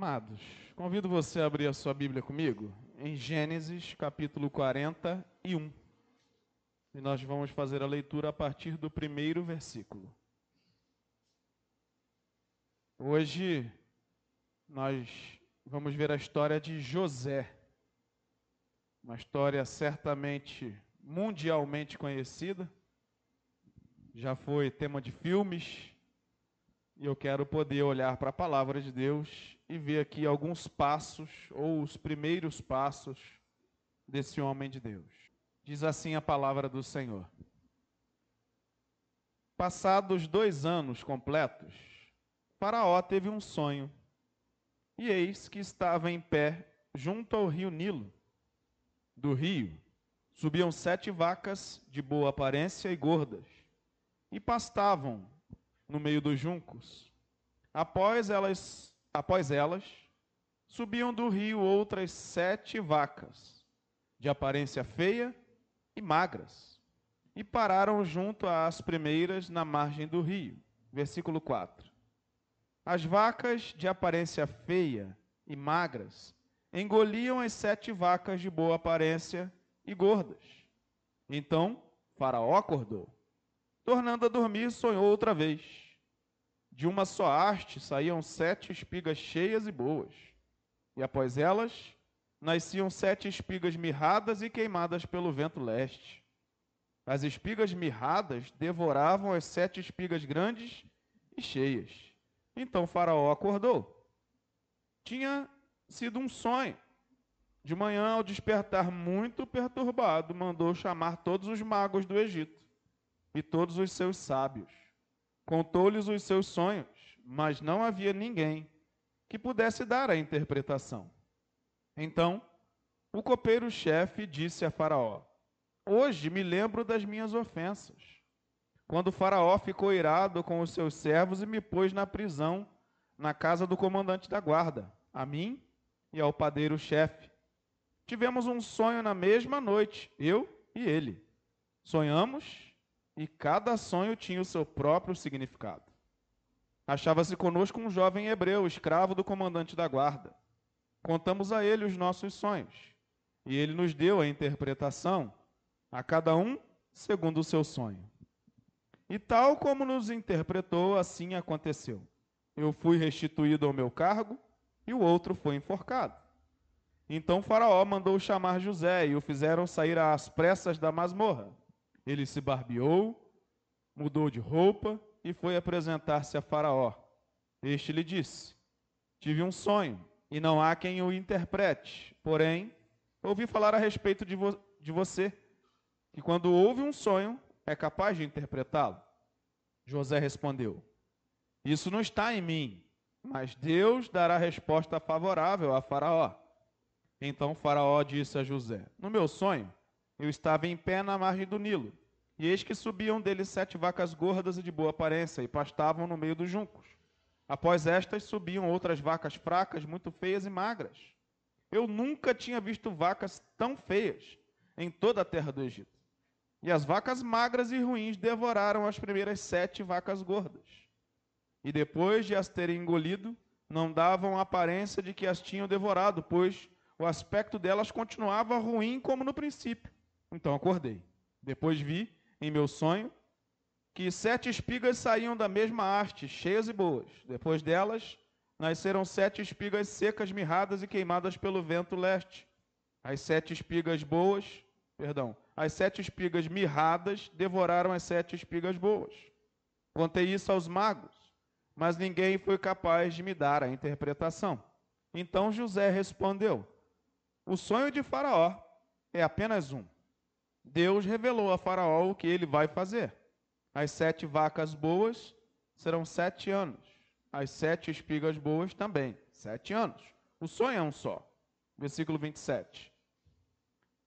Amados, convido você a abrir a sua Bíblia comigo em Gênesis capítulo 41. E nós vamos fazer a leitura a partir do primeiro versículo. Hoje nós vamos ver a história de José. Uma história certamente mundialmente conhecida. Já foi tema de filmes. E eu quero poder olhar para a palavra de Deus e ver aqui alguns passos, ou os primeiros passos, desse homem de Deus. Diz assim a palavra do Senhor. Passados dois anos completos, Faraó teve um sonho, e eis que estava em pé junto ao rio Nilo. Do rio subiam sete vacas de boa aparência e gordas, e pastavam no meio dos juncos. Após elas, após elas, subiam do rio outras sete vacas, de aparência feia e magras, e pararam junto às primeiras na margem do rio. Versículo 4. As vacas de aparência feia e magras engoliam as sete vacas de boa aparência e gordas. Então Faraó acordou Tornando a dormir, sonhou outra vez. De uma só haste saíam sete espigas cheias e boas, e após elas nasciam sete espigas mirradas e queimadas pelo vento leste. As espigas mirradas devoravam as sete espigas grandes e cheias. Então Faraó acordou. Tinha sido um sonho. De manhã, ao despertar muito perturbado, mandou chamar todos os magos do Egito e todos os seus sábios. Contou-lhes os seus sonhos, mas não havia ninguém que pudesse dar a interpretação. Então, o copeiro-chefe disse a Faraó: Hoje me lembro das minhas ofensas. Quando Faraó ficou irado com os seus servos e me pôs na prisão, na casa do comandante da guarda, a mim e ao padeiro-chefe. Tivemos um sonho na mesma noite, eu e ele. Sonhamos e cada sonho tinha o seu próprio significado. Achava-se conosco um jovem hebreu, escravo do comandante da guarda. Contamos a ele os nossos sonhos, e ele nos deu a interpretação, a cada um segundo o seu sonho. E tal como nos interpretou, assim aconteceu. Eu fui restituído ao meu cargo, e o outro foi enforcado. Então Faraó mandou chamar José, e o fizeram sair às pressas da masmorra ele se barbeou, mudou de roupa e foi apresentar-se a Faraó. Este lhe disse: Tive um sonho e não há quem o interprete. Porém, ouvi falar a respeito de, vo de você, que quando ouve um sonho é capaz de interpretá-lo. José respondeu: Isso não está em mim, mas Deus dará resposta favorável a Faraó. Então Faraó disse a José: No meu sonho, eu estava em pé na margem do Nilo, e eis que subiam dele sete vacas gordas e de boa aparência, e pastavam no meio dos juncos. Após estas subiam outras vacas fracas, muito feias e magras. Eu nunca tinha visto vacas tão feias em toda a terra do Egito. E as vacas magras e ruins devoraram as primeiras sete vacas gordas. E depois de as terem engolido, não davam a aparência de que as tinham devorado, pois o aspecto delas continuava ruim como no princípio. Então acordei. Depois vi, em meu sonho, que sete espigas saíam da mesma haste, cheias e boas. Depois delas, nasceram sete espigas secas, mirradas e queimadas pelo vento leste. As sete espigas boas, perdão, as sete espigas mirradas devoraram as sete espigas boas. Contei isso aos magos, mas ninguém foi capaz de me dar a interpretação. Então José respondeu: O sonho de Faraó é apenas um Deus revelou a Faraó o que ele vai fazer. As sete vacas boas serão sete anos. As sete espigas boas também, sete anos. O sonho é um só. Versículo 27.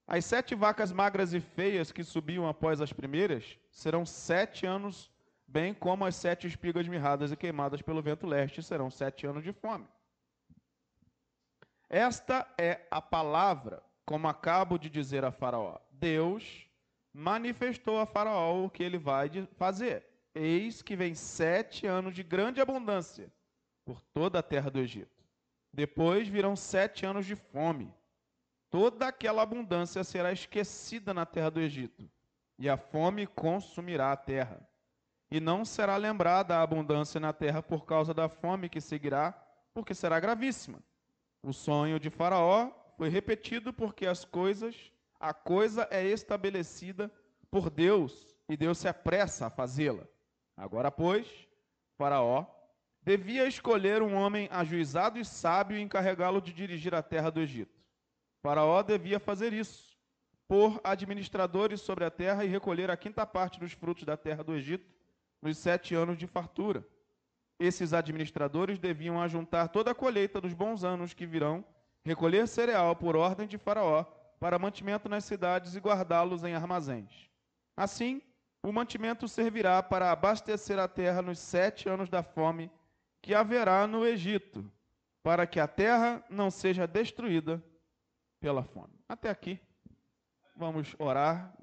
As sete vacas magras e feias que subiam após as primeiras serão sete anos, bem como as sete espigas mirradas e queimadas pelo vento leste serão sete anos de fome. Esta é a palavra, como acabo de dizer a Faraó. Deus manifestou a Faraó o que ele vai fazer. Eis que vem sete anos de grande abundância por toda a terra do Egito. Depois virão sete anos de fome. Toda aquela abundância será esquecida na terra do Egito, e a fome consumirá a terra. E não será lembrada a abundância na terra por causa da fome que seguirá, porque será gravíssima. O sonho de Faraó foi repetido porque as coisas, a coisa é estabelecida por Deus, e Deus se apressa a fazê-la. Agora, pois, Faraó devia escolher um homem ajuizado e sábio e encarregá-lo de dirigir a terra do Egito. Faraó devia fazer isso, pôr administradores sobre a terra e recolher a quinta parte dos frutos da terra do Egito nos sete anos de fartura. Esses administradores deviam ajuntar toda a colheita dos bons anos que virão, recolher cereal por ordem de Faraó para mantimento nas cidades e guardá-los em armazéns. Assim, o mantimento servirá para abastecer a terra nos sete anos da fome que haverá no Egito, para que a terra não seja destruída pela fome. Até aqui. Vamos orar.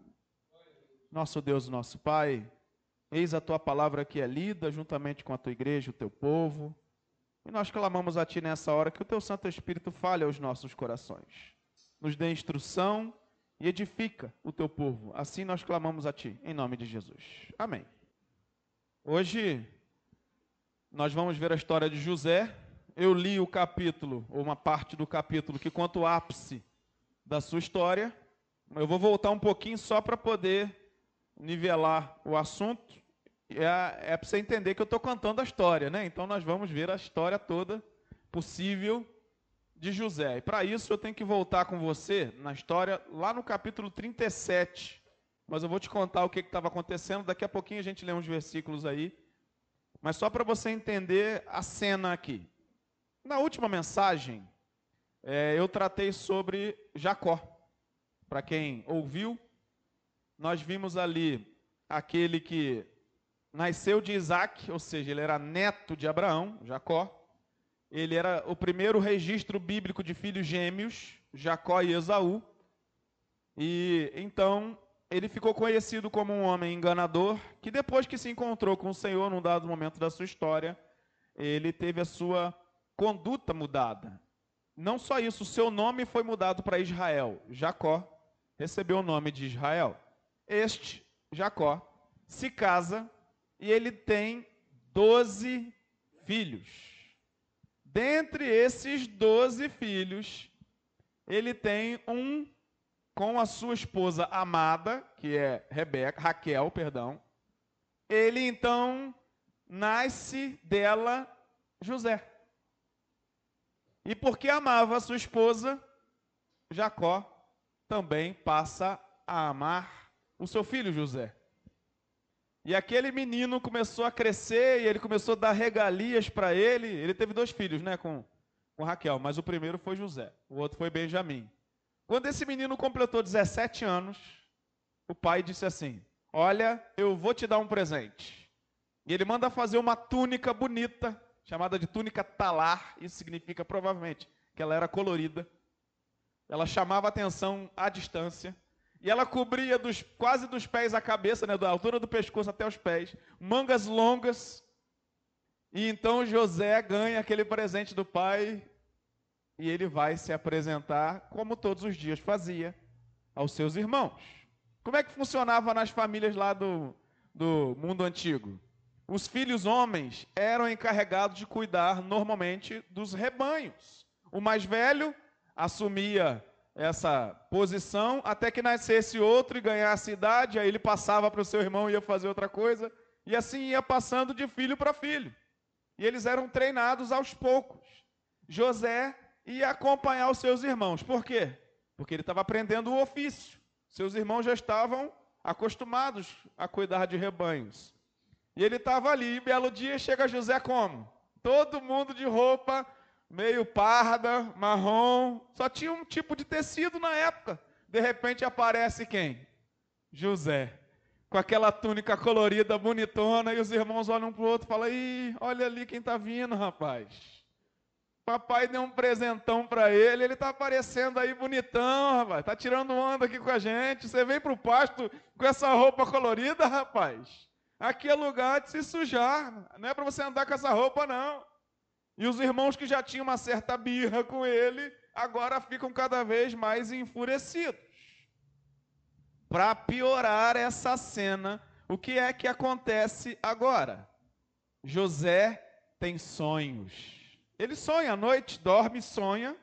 Nosso Deus, nosso Pai, eis a tua palavra que é lida juntamente com a tua igreja, o teu povo. E nós clamamos a ti nessa hora que o teu Santo Espírito fale aos nossos corações. Nos dê instrução e edifica o teu povo. Assim nós clamamos a ti, em nome de Jesus. Amém. Hoje nós vamos ver a história de José. Eu li o capítulo, ou uma parte do capítulo, que conta o ápice da sua história. Eu vou voltar um pouquinho só para poder nivelar o assunto. É, é para você entender que eu estou contando a história, né? Então nós vamos ver a história toda possível de José. E para isso eu tenho que voltar com você na história lá no capítulo 37. Mas eu vou te contar o que estava acontecendo. Daqui a pouquinho a gente lê uns versículos aí. Mas só para você entender a cena aqui. Na última mensagem, é, eu tratei sobre Jacó. Para quem ouviu, nós vimos ali aquele que nasceu de Isaac, ou seja, ele era neto de Abraão, Jacó. Ele era o primeiro registro bíblico de filhos gêmeos, Jacó e Esaú. E então ele ficou conhecido como um homem enganador, que depois que se encontrou com o Senhor num dado momento da sua história, ele teve a sua conduta mudada. Não só isso, seu nome foi mudado para Israel. Jacó recebeu o nome de Israel. Este, Jacó, se casa e ele tem doze filhos. Dentre esses doze filhos, ele tem um com a sua esposa amada, que é Rebeca, Raquel, perdão. Ele então nasce dela José. E porque amava a sua esposa, Jacó também passa a amar o seu filho José. E aquele menino começou a crescer e ele começou a dar regalias para ele. Ele teve dois filhos, né, com, com Raquel, mas o primeiro foi José, o outro foi Benjamim. Quando esse menino completou 17 anos, o pai disse assim: Olha, eu vou te dar um presente. E ele manda fazer uma túnica bonita, chamada de túnica talar, isso significa provavelmente que ela era colorida. Ela chamava atenção à distância. E ela cobria dos, quase dos pés à cabeça, né, da altura do pescoço até os pés, mangas longas. E então José ganha aquele presente do pai e ele vai se apresentar, como todos os dias fazia, aos seus irmãos. Como é que funcionava nas famílias lá do, do mundo antigo? Os filhos homens eram encarregados de cuidar normalmente dos rebanhos. O mais velho assumia essa posição até que nascesse outro e ganhasse idade, aí ele passava para o seu irmão e ia fazer outra coisa, e assim ia passando de filho para filho. E eles eram treinados aos poucos. José ia acompanhar os seus irmãos. Por quê? Porque ele estava aprendendo o ofício. Seus irmãos já estavam acostumados a cuidar de rebanhos. E ele estava ali, e belo dia chega José como? Todo mundo de roupa meio parda, marrom, só tinha um tipo de tecido na época. De repente aparece quem? José. Com aquela túnica colorida, bonitona, e os irmãos olham para o outro e falam: Ih, olha ali quem está vindo, rapaz. Papai deu um presentão para ele, ele está aparecendo aí bonitão, rapaz. Está tirando onda aqui com a gente. Você vem para o pasto com essa roupa colorida, rapaz. Aqui é lugar de se sujar. Não é para você andar com essa roupa, não. E os irmãos que já tinham uma certa birra com ele, agora ficam cada vez mais enfurecidos. Para piorar essa cena, o que é que acontece agora? José tem sonhos. Ele sonha à noite, dorme, sonha,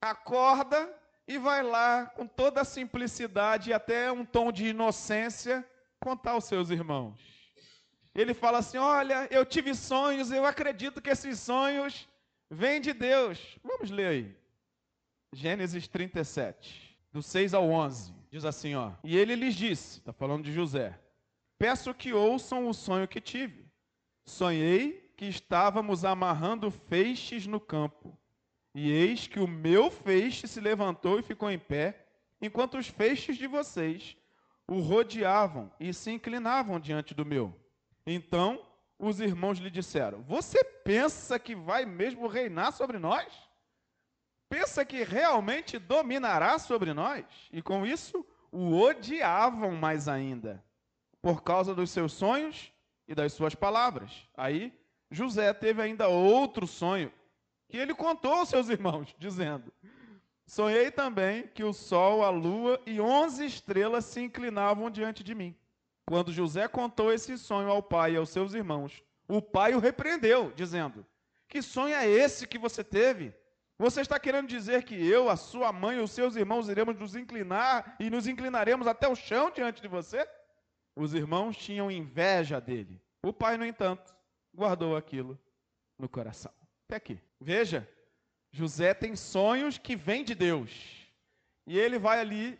acorda e vai lá com toda a simplicidade e até um tom de inocência contar aos seus irmãos. Ele fala assim: Olha, eu tive sonhos, eu acredito que esses sonhos vêm de Deus. Vamos ler aí. Gênesis 37, do 6 ao 11. Diz assim: ó. E ele lhes disse: está falando de José. Peço que ouçam o sonho que tive. Sonhei que estávamos amarrando feixes no campo. E eis que o meu feixe se levantou e ficou em pé, enquanto os feixes de vocês o rodeavam e se inclinavam diante do meu. Então os irmãos lhe disseram: Você pensa que vai mesmo reinar sobre nós? Pensa que realmente dominará sobre nós? E com isso o odiavam mais ainda, por causa dos seus sonhos e das suas palavras. Aí José teve ainda outro sonho que ele contou aos seus irmãos, dizendo: Sonhei também que o sol, a lua e onze estrelas se inclinavam diante de mim. Quando José contou esse sonho ao pai e aos seus irmãos, o pai o repreendeu, dizendo: Que sonho é esse que você teve? Você está querendo dizer que eu, a sua mãe e os seus irmãos iremos nos inclinar e nos inclinaremos até o chão diante de você? Os irmãos tinham inveja dele. O pai, no entanto, guardou aquilo no coração. Até aqui. Veja, José tem sonhos que vêm de Deus. E ele vai ali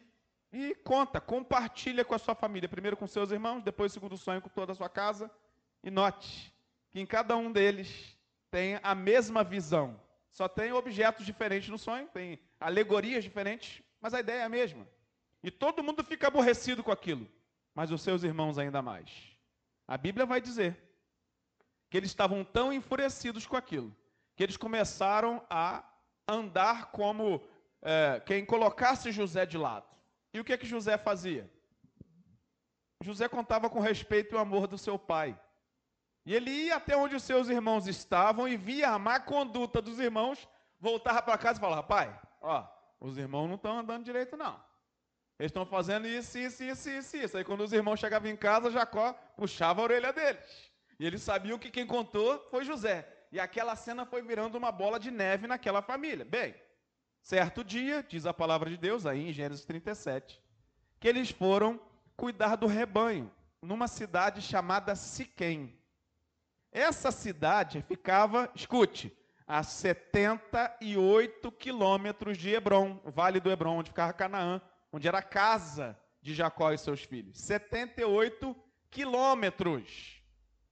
e conta, compartilha com a sua família, primeiro com seus irmãos, depois o segundo sonho com toda a sua casa. E note que em cada um deles tem a mesma visão. Só tem objetos diferentes no sonho, tem alegorias diferentes, mas a ideia é a mesma. E todo mundo fica aborrecido com aquilo, mas os seus irmãos ainda mais. A Bíblia vai dizer que eles estavam tão enfurecidos com aquilo, que eles começaram a andar como é, quem colocasse José de lado. E o que que José fazia? José contava com respeito e o amor do seu pai. E ele ia até onde os seus irmãos estavam e via a má conduta dos irmãos, voltava para casa e falava: Pai, ó, os irmãos não estão andando direito, não. Eles estão fazendo isso, isso, isso, isso, isso. Aí quando os irmãos chegavam em casa, Jacó puxava a orelha deles. E eles sabiam que quem contou foi José. E aquela cena foi virando uma bola de neve naquela família. Bem, certo dia, diz a palavra de Deus aí em Gênesis 37, que eles foram cuidar do rebanho numa cidade chamada Siquém. Essa cidade ficava, escute, a 78 quilômetros de Hebron, vale do Hebron, onde ficava Canaã, onde era a casa de Jacó e seus filhos. 78 quilômetros.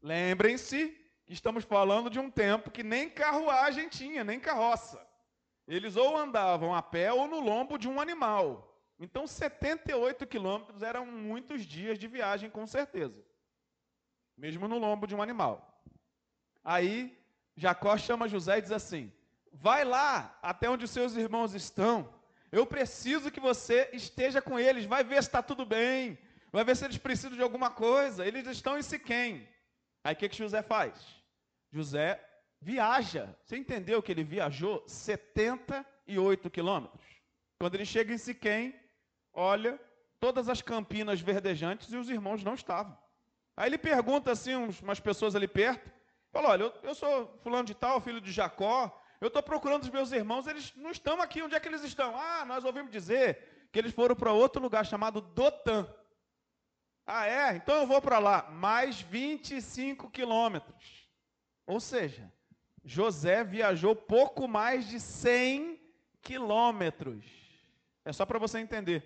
Lembrem-se que estamos falando de um tempo que nem carruagem tinha, nem carroça. Eles ou andavam a pé ou no lombo de um animal. Então, 78 quilômetros eram muitos dias de viagem, com certeza. Mesmo no lombo de um animal. Aí Jacó chama José e diz assim: Vai lá até onde os seus irmãos estão. Eu preciso que você esteja com eles. Vai ver se está tudo bem. Vai ver se eles precisam de alguma coisa. Eles estão em Siquém. Aí o que, que José faz? José viaja. Você entendeu que ele viajou 78 quilômetros? Quando ele chega em Siquém, olha todas as campinas verdejantes e os irmãos não estavam. Aí ele pergunta assim, umas pessoas ali perto, Falou, olha, eu, eu sou fulano de tal, filho de Jacó, eu estou procurando os meus irmãos, eles não estão aqui, onde é que eles estão? Ah, nós ouvimos dizer que eles foram para outro lugar chamado Dotã. Ah, é? Então eu vou para lá. Mais 25 quilômetros. Ou seja, José viajou pouco mais de 100 quilômetros. É só para você entender.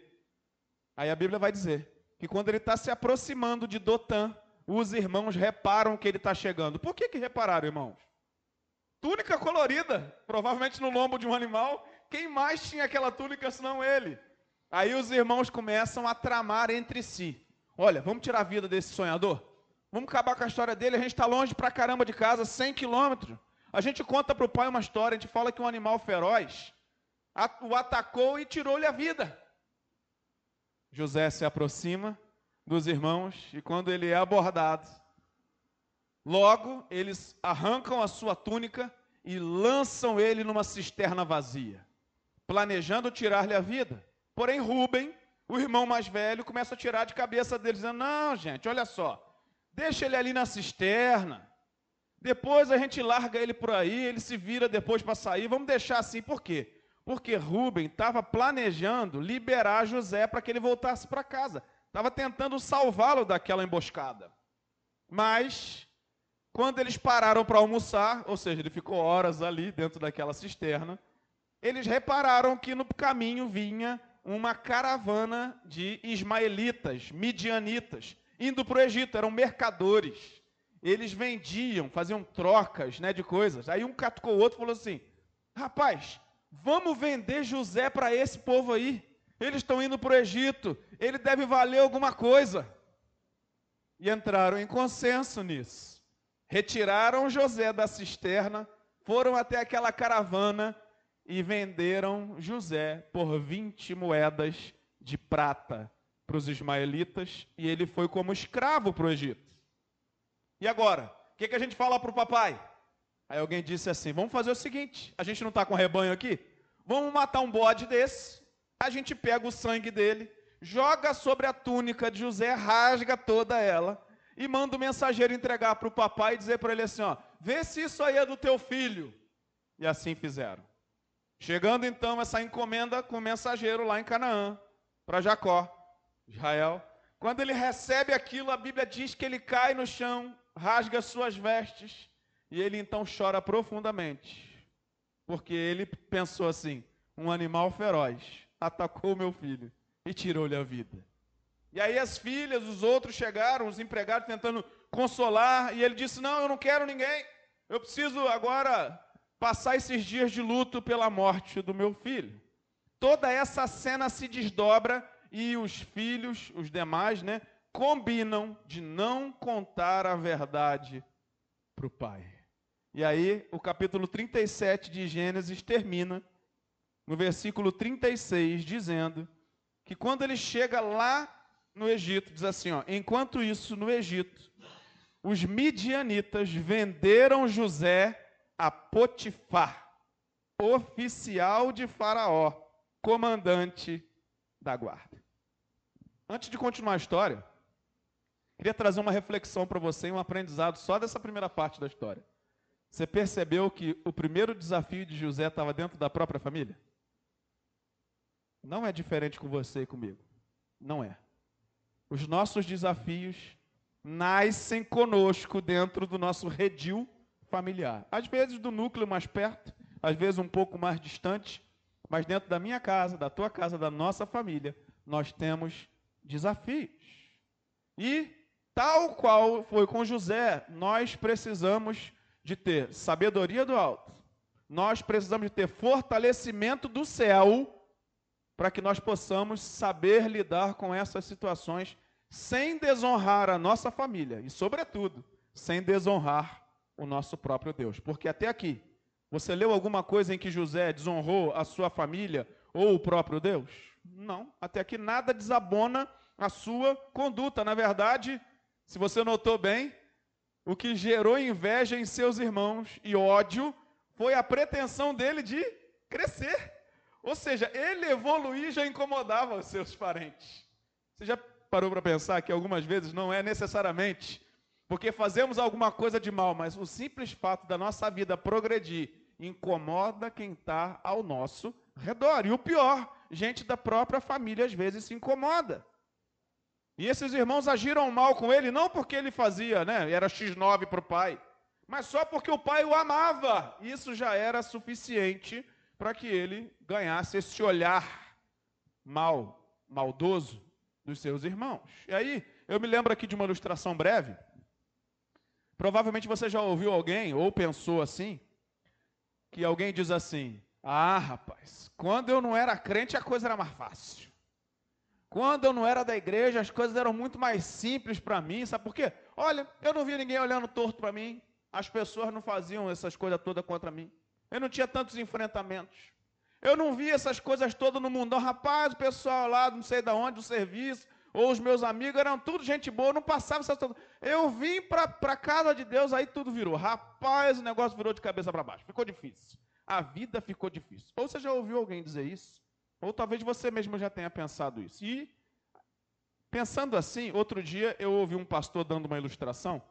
Aí a Bíblia vai dizer que quando ele está se aproximando de Dotã, os irmãos reparam que ele está chegando. Por que, que repararam, irmãos? Túnica colorida, provavelmente no lombo de um animal. Quem mais tinha aquela túnica senão ele? Aí os irmãos começam a tramar entre si. Olha, vamos tirar a vida desse sonhador? Vamos acabar com a história dele. A gente está longe pra caramba de casa, 100 quilômetros. A gente conta para o pai uma história, a gente fala que um animal feroz o atacou e tirou-lhe a vida. José se aproxima dos irmãos, e quando ele é abordado, logo eles arrancam a sua túnica e lançam ele numa cisterna vazia, planejando tirar-lhe a vida. Porém, Rubem, o irmão mais velho, começa a tirar de cabeça dele, dizendo: Não, gente, olha só, deixa ele ali na cisterna. Depois a gente larga ele por aí, ele se vira depois para sair. Vamos deixar assim, por quê? Porque Rubem estava planejando liberar José para que ele voltasse para casa. Estava tentando salvá-lo daquela emboscada. Mas, quando eles pararam para almoçar, ou seja, ele ficou horas ali dentro daquela cisterna, eles repararam que no caminho vinha uma caravana de ismaelitas, midianitas, indo para o Egito, eram mercadores. Eles vendiam, faziam trocas né, de coisas. Aí um catucou o outro e falou assim: Rapaz, vamos vender José para esse povo aí. Eles estão indo para o Egito, ele deve valer alguma coisa. E entraram em consenso nisso. Retiraram José da cisterna, foram até aquela caravana e venderam José por 20 moedas de prata para os ismaelitas, e ele foi como escravo para o Egito. E agora? O que, que a gente fala para o papai? Aí alguém disse assim: vamos fazer o seguinte: a gente não está com rebanho aqui? Vamos matar um bode desse, a gente pega o sangue dele, joga sobre a túnica de José, rasga toda ela e manda o mensageiro entregar para o papai e dizer para ele assim: ó, vê se isso aí é do teu filho. E assim fizeram. Chegando então essa encomenda com o mensageiro lá em Canaã, para Jacó, Israel. Quando ele recebe aquilo, a Bíblia diz que ele cai no chão, rasga suas vestes, e ele então chora profundamente, porque ele pensou assim: um animal feroz atacou meu filho e tirou-lhe a vida. E aí as filhas, os outros chegaram, os empregados tentando consolar, e ele disse: Não, eu não quero ninguém, eu preciso agora passar esses dias de luto pela morte do meu filho. Toda essa cena se desdobra e os filhos, os demais, né, combinam de não contar a verdade para o pai. E aí, o capítulo 37 de Gênesis termina no versículo 36, dizendo que quando ele chega lá no Egito, diz assim: ó, enquanto isso, no Egito, os midianitas venderam José a Potifar, oficial de Faraó, comandante da guarda. Antes de continuar a história, queria trazer uma reflexão para você e um aprendizado só dessa primeira parte da história. Você percebeu que o primeiro desafio de José estava dentro da própria família? Não é diferente com você e comigo. Não é. Os nossos desafios nascem conosco dentro do nosso redil familiar. Às vezes do núcleo mais perto, às vezes um pouco mais distante, mas dentro da minha casa, da tua casa, da nossa família, nós temos desafios. E, tal qual foi com José, nós precisamos de ter sabedoria do alto, nós precisamos de ter fortalecimento do céu, para que nós possamos saber lidar com essas situações sem desonrar a nossa família e, sobretudo, sem desonrar o nosso próprio Deus. Porque até aqui, você leu alguma coisa em que José desonrou a sua família ou o próprio Deus? Não. Até aqui nada desabona a sua conduta. Na verdade, se você notou bem, o que gerou inveja em seus irmãos e ódio foi a pretensão dele de crescer. Ou seja, ele evoluir já incomodava os seus parentes. Você já parou para pensar que algumas vezes não é necessariamente porque fazemos alguma coisa de mal, mas o simples fato da nossa vida progredir incomoda quem está ao nosso redor. E o pior, gente da própria família às vezes se incomoda. E esses irmãos agiram mal com ele, não porque ele fazia, né, era X9 para o pai, mas só porque o pai o amava. Isso já era suficiente para que ele ganhasse esse olhar mal, maldoso dos seus irmãos. E aí, eu me lembro aqui de uma ilustração breve Provavelmente você já ouviu alguém, ou pensou assim, que alguém diz assim: Ah, rapaz, quando eu não era crente a coisa era mais fácil. Quando eu não era da igreja as coisas eram muito mais simples para mim, sabe por quê? Olha, eu não via ninguém olhando torto para mim, as pessoas não faziam essas coisas todas contra mim. Eu não tinha tantos enfrentamentos. Eu não via essas coisas todas no mundão. Rapaz, o pessoal lá, não sei de onde, do serviço, ou os meus amigos eram tudo gente boa, não passava essa Eu vim para a casa de Deus, aí tudo virou. Rapaz, o negócio virou de cabeça para baixo. Ficou difícil. A vida ficou difícil. Ou você já ouviu alguém dizer isso, ou talvez você mesmo já tenha pensado isso. E, pensando assim, outro dia eu ouvi um pastor dando uma ilustração,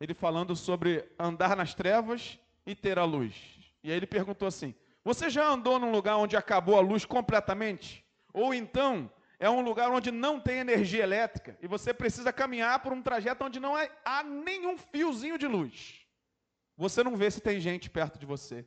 ele falando sobre andar nas trevas e ter a luz. E aí ele perguntou assim: Você já andou num lugar onde acabou a luz completamente? Ou então é um lugar onde não tem energia elétrica e você precisa caminhar por um trajeto onde não há nenhum fiozinho de luz. Você não vê se tem gente perto de você.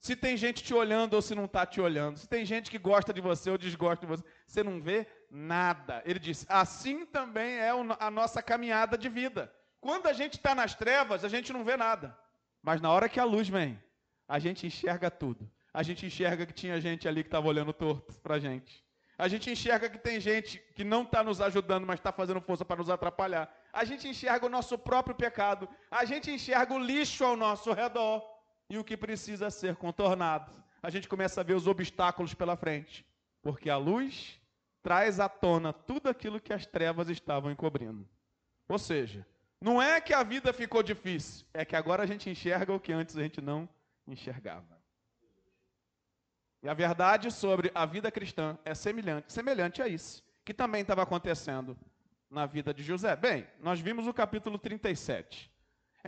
Se tem gente te olhando ou se não está te olhando. Se tem gente que gosta de você ou desgosta de você. Você não vê nada. Ele disse: assim também é a nossa caminhada de vida. Quando a gente está nas trevas, a gente não vê nada. Mas na hora que a luz vem, a gente enxerga tudo. A gente enxerga que tinha gente ali que estava olhando torto para a gente. A gente enxerga que tem gente que não está nos ajudando, mas está fazendo força para nos atrapalhar. A gente enxerga o nosso próprio pecado. A gente enxerga o lixo ao nosso redor e o que precisa ser contornado. A gente começa a ver os obstáculos pela frente, porque a luz traz à tona tudo aquilo que as trevas estavam encobrindo. Ou seja, não é que a vida ficou difícil, é que agora a gente enxerga o que antes a gente não enxergava. E a verdade sobre a vida cristã é semelhante, semelhante a isso, que também estava acontecendo na vida de José. Bem, nós vimos o capítulo 37.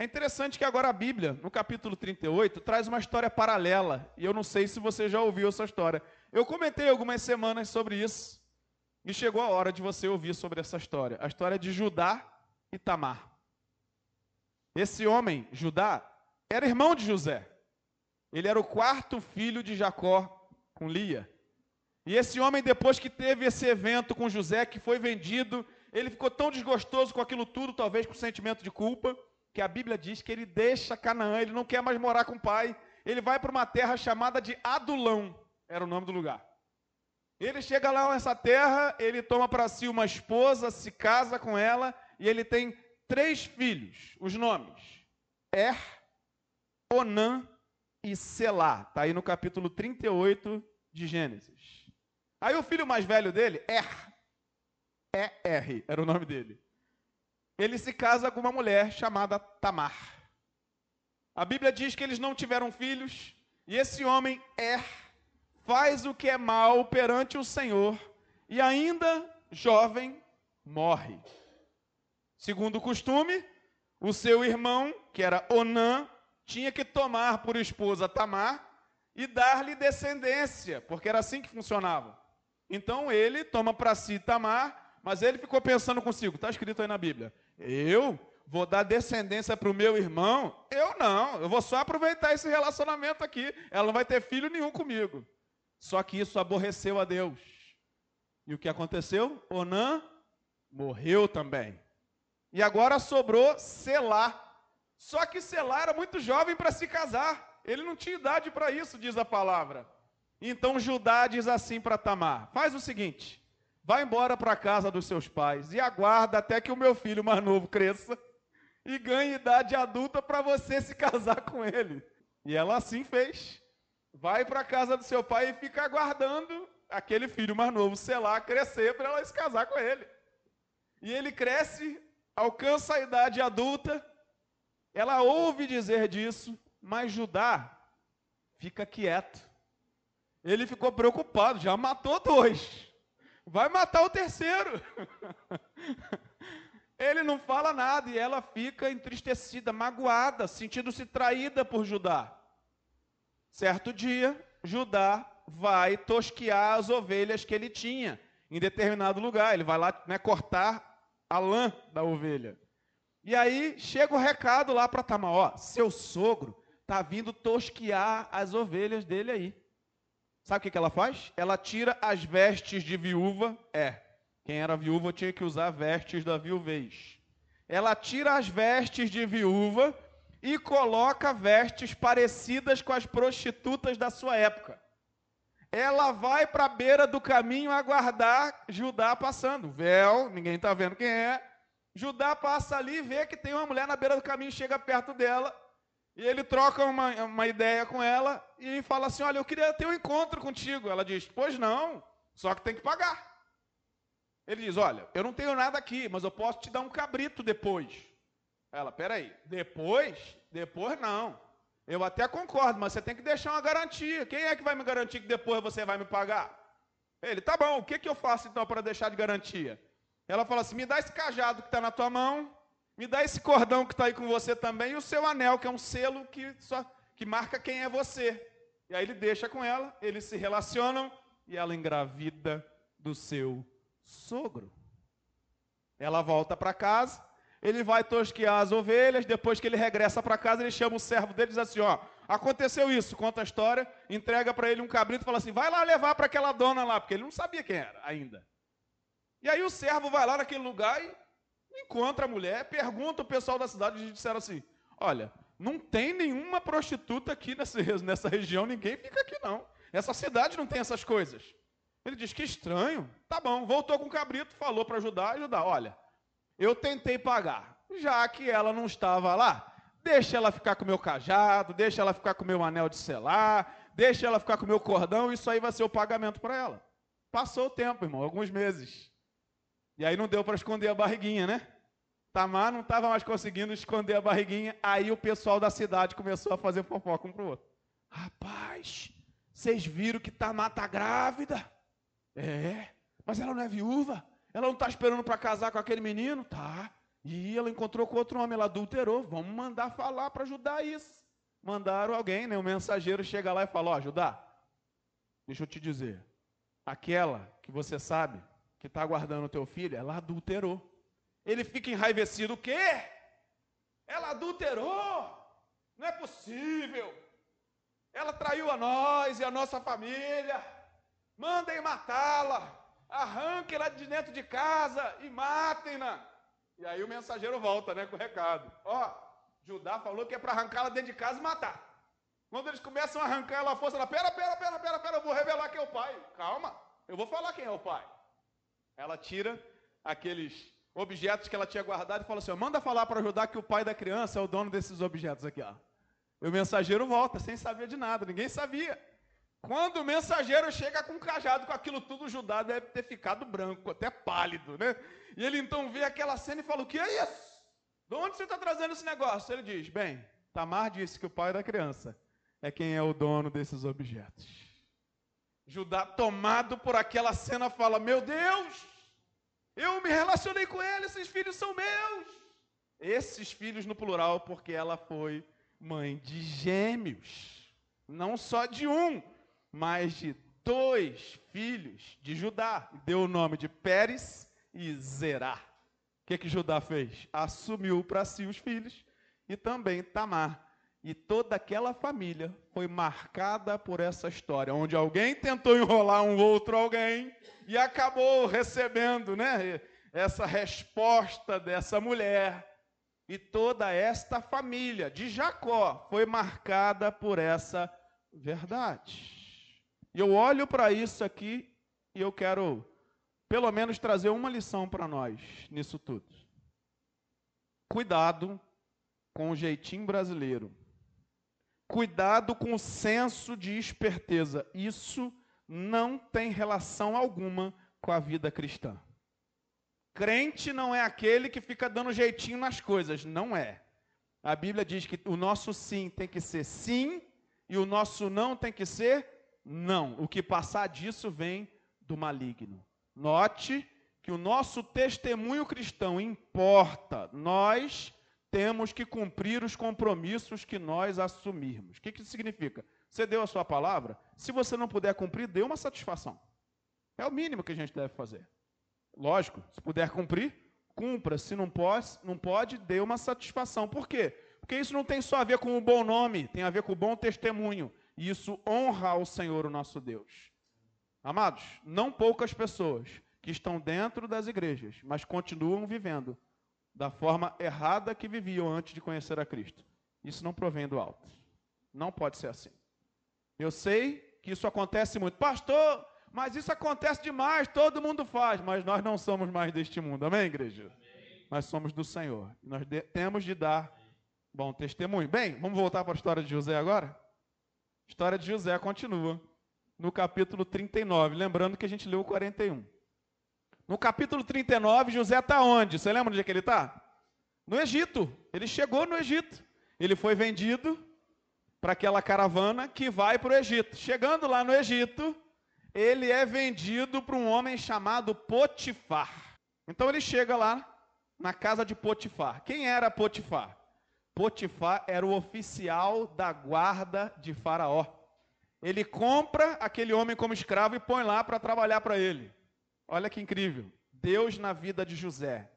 É interessante que agora a Bíblia, no capítulo 38, traz uma história paralela, e eu não sei se você já ouviu essa história. Eu comentei algumas semanas sobre isso, e chegou a hora de você ouvir sobre essa história. A história de Judá e Tamar. Esse homem, Judá, era irmão de José. Ele era o quarto filho de Jacó com Lia. E esse homem, depois que teve esse evento com José, que foi vendido, ele ficou tão desgostoso com aquilo tudo, talvez com sentimento de culpa, que a Bíblia diz que ele deixa Canaã, ele não quer mais morar com o pai, ele vai para uma terra chamada de Adulão, era o nome do lugar. Ele chega lá nessa terra, ele toma para si uma esposa, se casa com ela, e ele tem três filhos, os nomes: Er, Onã e Selá. Está aí no capítulo 38 de Gênesis. Aí o filho mais velho dele, Er, E-R, era o nome dele. Ele se casa com uma mulher chamada Tamar. A Bíblia diz que eles não tiveram filhos, e esse homem, Er, faz o que é mal perante o Senhor, e ainda jovem, morre. Segundo o costume, o seu irmão, que era Onã, tinha que tomar por esposa Tamar e dar-lhe descendência, porque era assim que funcionava. Então ele toma para si Tamar, mas ele ficou pensando consigo, está escrito aí na Bíblia, eu vou dar descendência para o meu irmão? Eu não, eu vou só aproveitar esse relacionamento aqui, ela não vai ter filho nenhum comigo. Só que isso aborreceu a Deus. E o que aconteceu? Onã morreu também. E agora sobrou Selá. Só que Selá era muito jovem para se casar. Ele não tinha idade para isso, diz a palavra. Então Judá diz assim para Tamar: faz o seguinte, vai embora para a casa dos seus pais e aguarda até que o meu filho mais novo cresça e ganhe idade adulta para você se casar com ele. E ela assim fez. Vai para a casa do seu pai e fica aguardando aquele filho mais novo, sei lá, crescer para ela se casar com ele. E ele cresce, alcança a idade adulta, ela ouve dizer disso, mas Judá fica quieto. Ele ficou preocupado, já matou dois. Vai matar o terceiro. Ele não fala nada e ela fica entristecida, magoada, sentindo-se traída por Judá. Certo dia, Judá vai tosquear as ovelhas que ele tinha em determinado lugar. Ele vai lá né, cortar a lã da ovelha. E aí chega o recado lá para Tamar, ó, seu sogro está vindo tosquear as ovelhas dele aí. Sabe o que, ela faz? Ela tira as vestes de viúva. É, quem era viúva tinha que usar vestes da viuvez. Ela tira as vestes de viúva e coloca vestes parecidas com as prostitutas da sua época. Ela vai para a beira do caminho aguardar Judá passando. Véu, ninguém está vendo quem é. Judá passa ali e vê que tem uma mulher na beira do caminho, chega perto dela e ele troca uma, uma ideia com ela e fala assim: Olha, eu queria ter um encontro contigo. Ela diz: Pois não, só que tem que pagar. Ele diz: Olha, eu não tenho nada aqui, mas eu posso te dar um cabrito depois. Ela, peraí, depois? Depois não. Eu até concordo, mas você tem que deixar uma garantia. Quem é que vai me garantir que depois você vai me pagar? Ele, tá bom, o que, que eu faço então para deixar de garantia? Ela fala assim: me dá esse cajado que está na tua mão, me dá esse cordão que está aí com você também, e o seu anel, que é um selo que, só, que marca quem é você. E aí ele deixa com ela, eles se relacionam e ela engravida do seu sogro. Ela volta para casa, ele vai tosquear as ovelhas, depois que ele regressa para casa, ele chama o servo dele e diz assim: ó, aconteceu isso, conta a história, entrega para ele um cabrito e fala assim: vai lá levar para aquela dona lá, porque ele não sabia quem era ainda. E aí o servo vai lá naquele lugar e encontra a mulher, pergunta o pessoal da cidade e disseram assim: olha, não tem nenhuma prostituta aqui nessa, nessa região, ninguém fica aqui não. Essa cidade não tem essas coisas. Ele diz: que estranho. Tá bom, voltou com o cabrito, falou para ajudar, ajudar. Olha, eu tentei pagar. Já que ela não estava lá, deixa ela ficar com o meu cajado, deixa ela ficar com o meu anel de selar, deixa ela ficar com o meu cordão, isso aí vai ser o pagamento para ela. Passou o tempo, irmão, alguns meses. E aí não deu para esconder a barriguinha, né? Tamar não estava mais conseguindo esconder a barriguinha, aí o pessoal da cidade começou a fazer fofoca um para o outro. Rapaz, vocês viram que Tamar está grávida? É, mas ela não é viúva? Ela não está esperando para casar com aquele menino? Tá. E ela encontrou com outro homem, ela adulterou. Vamos mandar falar para ajudar isso. Mandaram alguém, né? O mensageiro chega lá e fala: Ó, oh. Deixa eu te dizer. Aquela que você sabe que está guardando o teu filho, ela adulterou. Ele fica enraivecido: o quê? Ela adulterou? Não é possível. Ela traiu a nós e a nossa família. Mandem matá-la arranquem lá de dentro de casa e matem-na. E aí o mensageiro volta, né, com o recado. Ó, Judá falou que é para arrancá-la dentro de casa e matar. Quando eles começam a arrancar ela a força, ela, pera, pera, pera, pera, pera, eu vou revelar quem é o pai. Calma, eu vou falar quem é o pai. Ela tira aqueles objetos que ela tinha guardado e fala assim: manda falar para Judá que o pai da criança é o dono desses objetos aqui, ó. E o mensageiro volta, sem saber de nada, ninguém sabia. Quando o mensageiro chega com um cajado com aquilo tudo, o Judá deve ter ficado branco, até pálido, né? E ele então vê aquela cena e fala: O que é isso? De onde você está trazendo esse negócio? Ele diz: Bem, Tamar disse que o pai da criança é quem é o dono desses objetos. Judá, tomado por aquela cena, fala: Meu Deus, eu me relacionei com ele, esses filhos são meus. Esses filhos no plural, porque ela foi mãe de gêmeos, não só de um mais de dois filhos de Judá. Deu o nome de Pérez e Zerá. O que, que Judá fez? Assumiu para si os filhos e também Tamar. E toda aquela família foi marcada por essa história, onde alguém tentou enrolar um outro alguém e acabou recebendo né, essa resposta dessa mulher. E toda esta família de Jacó foi marcada por essa verdade. E eu olho para isso aqui e eu quero, pelo menos, trazer uma lição para nós nisso tudo. Cuidado com o jeitinho brasileiro. Cuidado com o senso de esperteza. Isso não tem relação alguma com a vida cristã. Crente não é aquele que fica dando jeitinho nas coisas, não é. A Bíblia diz que o nosso sim tem que ser sim e o nosso não tem que ser não, o que passar disso vem do maligno. Note que o nosso testemunho cristão importa. Nós temos que cumprir os compromissos que nós assumirmos. O que, que isso significa? Você deu a sua palavra? Se você não puder cumprir, dê uma satisfação. É o mínimo que a gente deve fazer. Lógico, se puder cumprir, cumpra. Se não pode, não pode, dê uma satisfação. Por quê? Porque isso não tem só a ver com o bom nome, tem a ver com o bom testemunho. E isso honra ao Senhor, o nosso Deus. Amados, não poucas pessoas que estão dentro das igrejas, mas continuam vivendo da forma errada que viviam antes de conhecer a Cristo. Isso não provém do alto. Não pode ser assim. Eu sei que isso acontece muito. Pastor, mas isso acontece demais, todo mundo faz, mas nós não somos mais deste mundo. Amém, igreja? Amém. Nós somos do Senhor. Nós de temos de dar bom testemunho. Bem, vamos voltar para a história de José agora? A história de José continua no capítulo 39, lembrando que a gente leu o 41. No capítulo 39, José está onde? Você lembra onde é que ele está? No Egito. Ele chegou no Egito. Ele foi vendido para aquela caravana que vai para o Egito. Chegando lá no Egito, ele é vendido para um homem chamado Potifar. Então ele chega lá na casa de Potifar. Quem era Potifar? Potifar era o oficial da guarda de Faraó. Ele compra aquele homem como escravo e põe lá para trabalhar para ele. Olha que incrível. Deus na vida de José.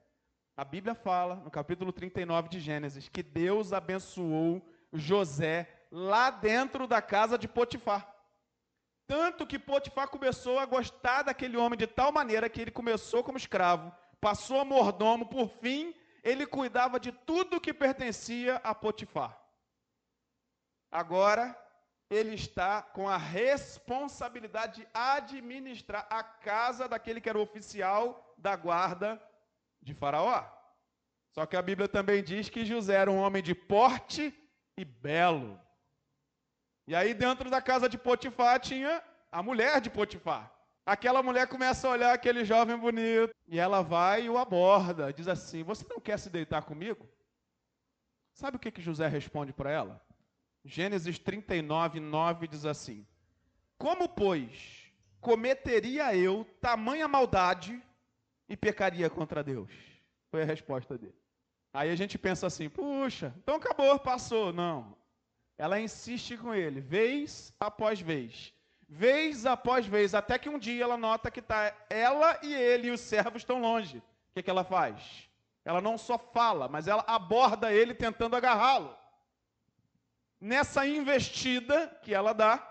A Bíblia fala, no capítulo 39 de Gênesis, que Deus abençoou José lá dentro da casa de Potifar. Tanto que Potifar começou a gostar daquele homem de tal maneira que ele começou como escravo, passou a mordomo, por fim, ele cuidava de tudo que pertencia a Potifar. Agora, ele está com a responsabilidade de administrar a casa daquele que era oficial da guarda de Faraó. Só que a Bíblia também diz que José era um homem de porte e belo. E aí, dentro da casa de Potifar, tinha a mulher de Potifar. Aquela mulher começa a olhar aquele jovem bonito e ela vai e o aborda. Diz assim: Você não quer se deitar comigo? Sabe o que, que José responde para ela? Gênesis 39, 9 diz assim: Como, pois, cometeria eu tamanha maldade e pecaria contra Deus? Foi a resposta dele. Aí a gente pensa assim: puxa, então acabou, passou. Não. Ela insiste com ele, vez após vez, vez após vez, até que um dia ela nota que tá ela e ele e os servos estão longe. O que, que ela faz? Ela não só fala, mas ela aborda ele tentando agarrá-lo. Nessa investida que ela dá,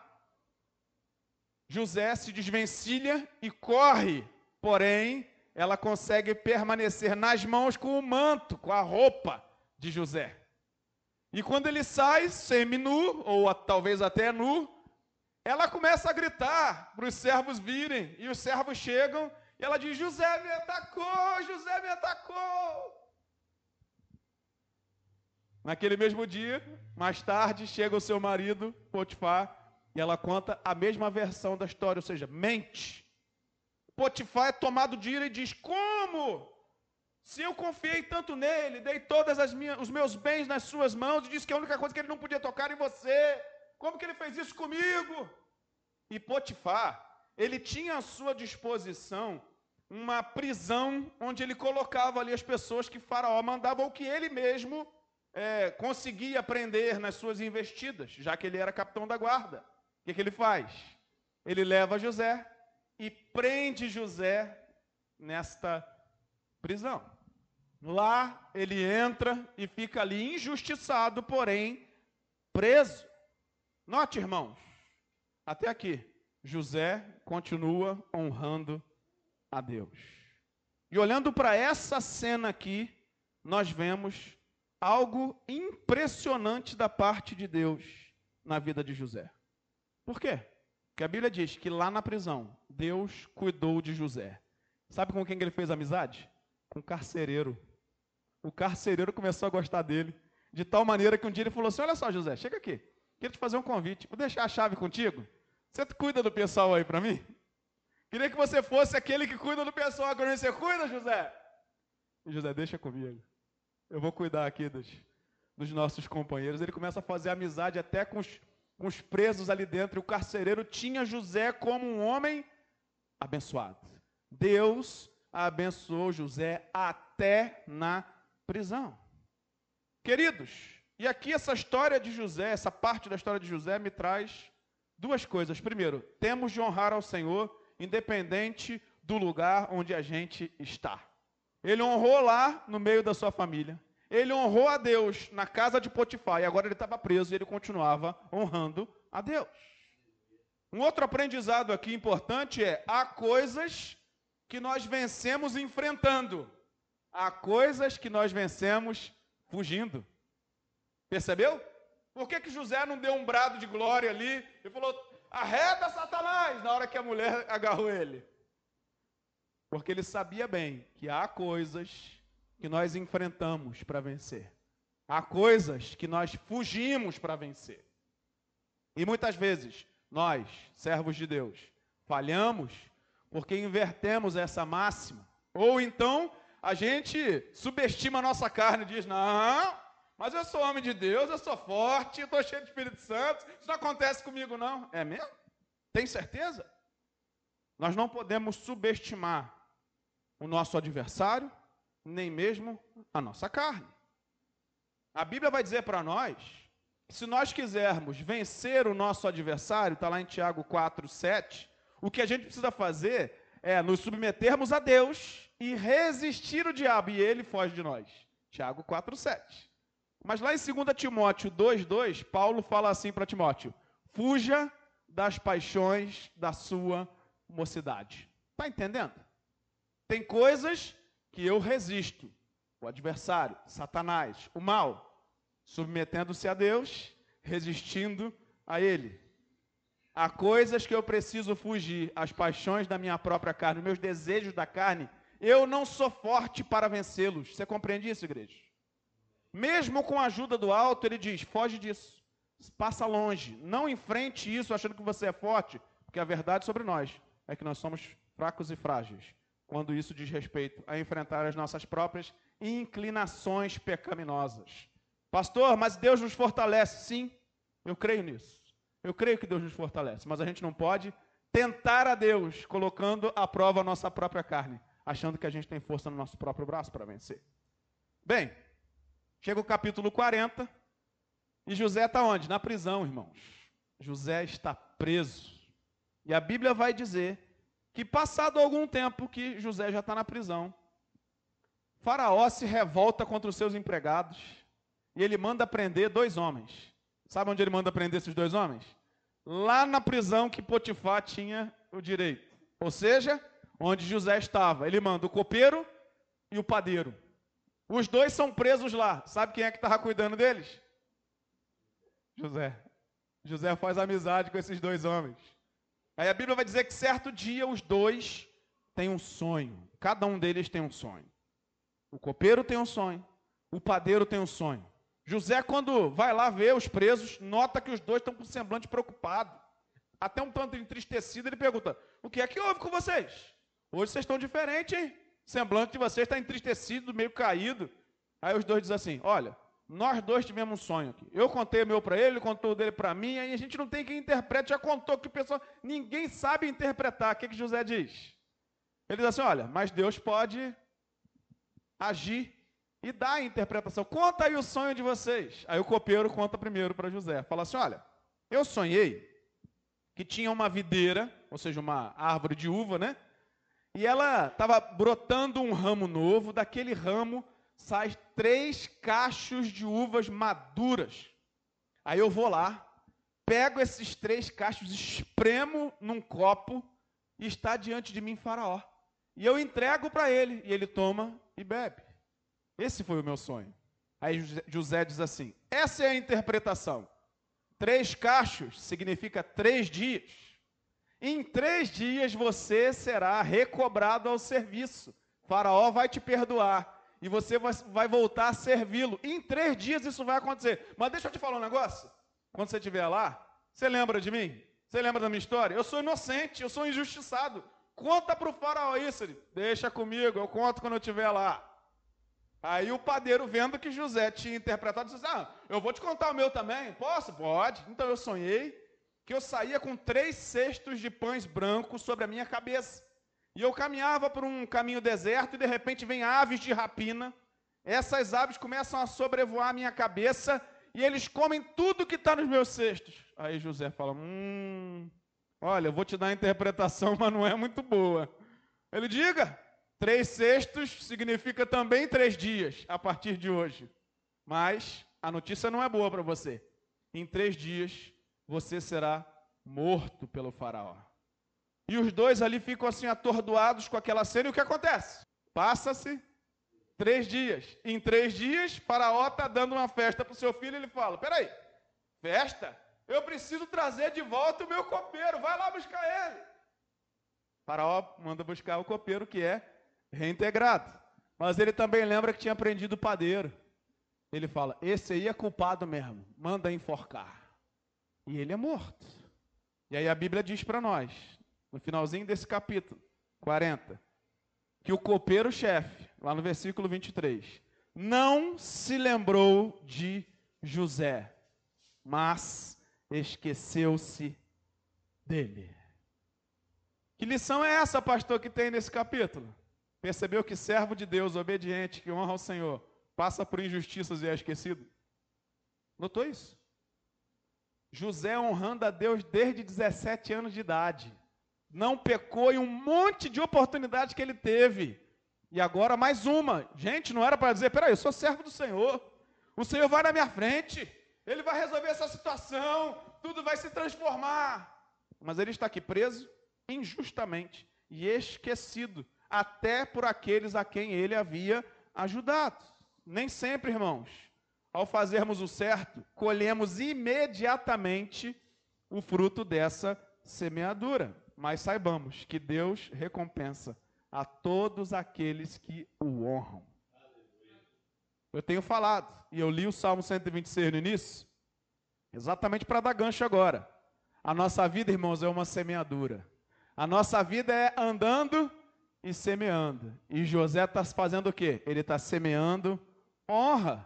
José se desvencilha e corre, porém, ela consegue permanecer nas mãos com o manto, com a roupa de José. E quando ele sai semi-nu, ou talvez até nu, ela começa a gritar para os servos virem. E os servos chegam e ela diz: José me atacou, José me atacou. Naquele mesmo dia, mais tarde, chega o seu marido, Potifar, e ela conta a mesma versão da história, ou seja, mente. Potifar é tomado de ira e diz: Como? Se eu confiei tanto nele, dei todos os meus bens nas suas mãos e disse que a única coisa que ele não podia tocar em você, como que ele fez isso comigo? E Potifar, ele tinha à sua disposição uma prisão onde ele colocava ali as pessoas que Faraó mandava ou que ele mesmo é, conseguia prender nas suas investidas, já que ele era capitão da guarda. O que, que ele faz? Ele leva José e prende José nesta prisão. Lá ele entra e fica ali injustiçado, porém preso. Note, irmãos, até aqui, José continua honrando a Deus. E olhando para essa cena aqui, nós vemos algo impressionante da parte de Deus na vida de José. Por quê? Porque a Bíblia diz que lá na prisão, Deus cuidou de José. Sabe com quem ele fez amizade? Com o carcereiro o carcereiro começou a gostar dele, de tal maneira que um dia ele falou assim: Olha só, José, chega aqui, quero te fazer um convite, vou deixar a chave contigo. Você cuida do pessoal aí para mim? Queria que você fosse aquele que cuida do pessoal. Agora você cuida, José? José, deixa comigo. Eu vou cuidar aqui dos, dos nossos companheiros. Ele começa a fazer amizade até com os, com os presos ali dentro. E o carcereiro tinha José como um homem abençoado. Deus abençoou José até na prisão. Queridos, e aqui essa história de José, essa parte da história de José me traz duas coisas. Primeiro, temos de honrar ao Senhor, independente do lugar onde a gente está. Ele honrou lá no meio da sua família. Ele honrou a Deus na casa de Potifar e agora ele estava preso e ele continuava honrando a Deus. Um outro aprendizado aqui importante é: há coisas que nós vencemos enfrentando há coisas que nós vencemos fugindo. Percebeu? Por que, que José não deu um brado de glória ali e falou: arreda Satanás, na hora que a mulher agarrou ele? Porque ele sabia bem que há coisas que nós enfrentamos para vencer. Há coisas que nós fugimos para vencer. E muitas vezes, nós, servos de Deus, falhamos porque invertemos essa máxima Ou então a gente subestima a nossa carne e diz: não, mas eu sou homem de Deus, eu sou forte, eu estou cheio de Espírito Santo, isso não acontece comigo, não. É mesmo? Tem certeza? Nós não podemos subestimar o nosso adversário, nem mesmo a nossa carne. A Bíblia vai dizer para nós se nós quisermos vencer o nosso adversário, está lá em Tiago 4, 7, o que a gente precisa fazer é nos submetermos a Deus e resistir o diabo, e ele foge de nós. Tiago 4, 7. Mas lá em 2 Timóteo 2, 2, Paulo fala assim para Timóteo: fuja das paixões da sua mocidade. Está entendendo? Tem coisas que eu resisto. O adversário, Satanás, o mal, submetendo-se a Deus, resistindo a ele. Há coisas que eu preciso fugir, as paixões da minha própria carne, meus desejos da carne, eu não sou forte para vencê-los. Você compreende isso, igreja? Mesmo com a ajuda do alto, ele diz: foge disso, passa longe, não enfrente isso achando que você é forte, porque a verdade sobre nós é que nós somos fracos e frágeis, quando isso diz respeito a enfrentar as nossas próprias inclinações pecaminosas. Pastor, mas Deus nos fortalece. Sim, eu creio nisso. Eu creio que Deus nos fortalece, mas a gente não pode tentar a Deus colocando à prova a nossa própria carne, achando que a gente tem força no nosso próprio braço para vencer. Bem, chega o capítulo 40 e José está onde? Na prisão, irmãos. José está preso. E a Bíblia vai dizer que, passado algum tempo que José já está na prisão, Faraó se revolta contra os seus empregados e ele manda prender dois homens. Sabe onde ele manda prender esses dois homens? Lá na prisão que Potifar tinha o direito. Ou seja, onde José estava. Ele manda o copeiro e o padeiro. Os dois são presos lá. Sabe quem é que estava cuidando deles? José. José faz amizade com esses dois homens. Aí a Bíblia vai dizer que certo dia os dois têm um sonho. Cada um deles tem um sonho. O copeiro tem um sonho, o padeiro tem um sonho. José, quando vai lá ver os presos, nota que os dois estão com semblante preocupado. Até um tanto entristecido, ele pergunta: O que é que houve com vocês? Hoje vocês estão diferentes, hein? Semblante de vocês está entristecido, meio caído. Aí os dois dizem assim: Olha, nós dois tivemos um sonho aqui. Eu contei o meu para ele, ele contou o dele para mim, aí a gente não tem quem interprete, já contou que o pessoal, ninguém sabe interpretar. O que, que José diz? Ele diz assim: olha, mas Deus pode agir e dar a interpretação. Conta aí o sonho de vocês. Aí o copeiro conta primeiro para José. Fala assim: olha, eu sonhei que tinha uma videira, ou seja, uma árvore de uva, né? E ela estava brotando um ramo novo, daquele ramo sai três cachos de uvas maduras. Aí eu vou lá, pego esses três cachos, espremo num copo e está diante de mim Faraó. E eu entrego para ele e ele toma e bebe. Esse foi o meu sonho. Aí José diz assim: essa é a interpretação. Três cachos significa três dias. Em três dias você será recobrado ao serviço. Faraó vai te perdoar e você vai, vai voltar a servi-lo. Em três dias isso vai acontecer. Mas deixa eu te falar um negócio. Quando você estiver lá, você lembra de mim? Você lembra da minha história? Eu sou inocente, eu sou injustiçado. Conta para o faraó isso. Deixa comigo, eu conto quando eu estiver lá. Aí o padeiro, vendo que José tinha interpretado, disse: Ah, eu vou te contar o meu também. Posso? Pode. Então eu sonhei que eu saía com três cestos de pães brancos sobre a minha cabeça. E eu caminhava por um caminho deserto e de repente vem aves de rapina. Essas aves começam a sobrevoar a minha cabeça e eles comem tudo que está nos meus cestos. Aí José fala: Hum, olha, eu vou te dar a interpretação, mas não é muito boa. Ele diga: três cestos significa também três dias a partir de hoje. Mas a notícia não é boa para você. Em três dias você será morto pelo Faraó. E os dois ali ficam assim atordoados com aquela cena. E o que acontece? Passa-se três dias. Em três dias, Faraó está dando uma festa para o seu filho. Ele fala: Peraí, festa? Eu preciso trazer de volta o meu copeiro. Vai lá buscar ele. Faraó manda buscar o copeiro que é reintegrado. Mas ele também lembra que tinha aprendido o padeiro. Ele fala: Esse aí é culpado mesmo. Manda enforcar. E ele é morto. E aí a Bíblia diz para nós: no finalzinho desse capítulo 40. que o copeiro-chefe, lá no versículo 23, não se lembrou de José, mas esqueceu-se dele. Que lição é essa, pastor, que tem nesse capítulo? Percebeu que servo de Deus, obediente, que honra ao Senhor, passa por injustiças e é esquecido? Notou isso? José honrando a Deus desde 17 anos de idade. Não pecou em um monte de oportunidades que ele teve. E agora mais uma. Gente, não era para dizer, peraí, eu sou servo do Senhor. O Senhor vai na minha frente. Ele vai resolver essa situação. Tudo vai se transformar. Mas ele está aqui preso injustamente e esquecido, até por aqueles a quem ele havia ajudado. Nem sempre, irmãos, ao fazermos o certo, colhemos imediatamente o fruto dessa semeadura. Mas saibamos que Deus recompensa a todos aqueles que o honram. Eu tenho falado, e eu li o Salmo 126 no início, exatamente para dar gancho agora. A nossa vida, irmãos, é uma semeadura. A nossa vida é andando e semeando. E José está fazendo o quê? Ele está semeando honra.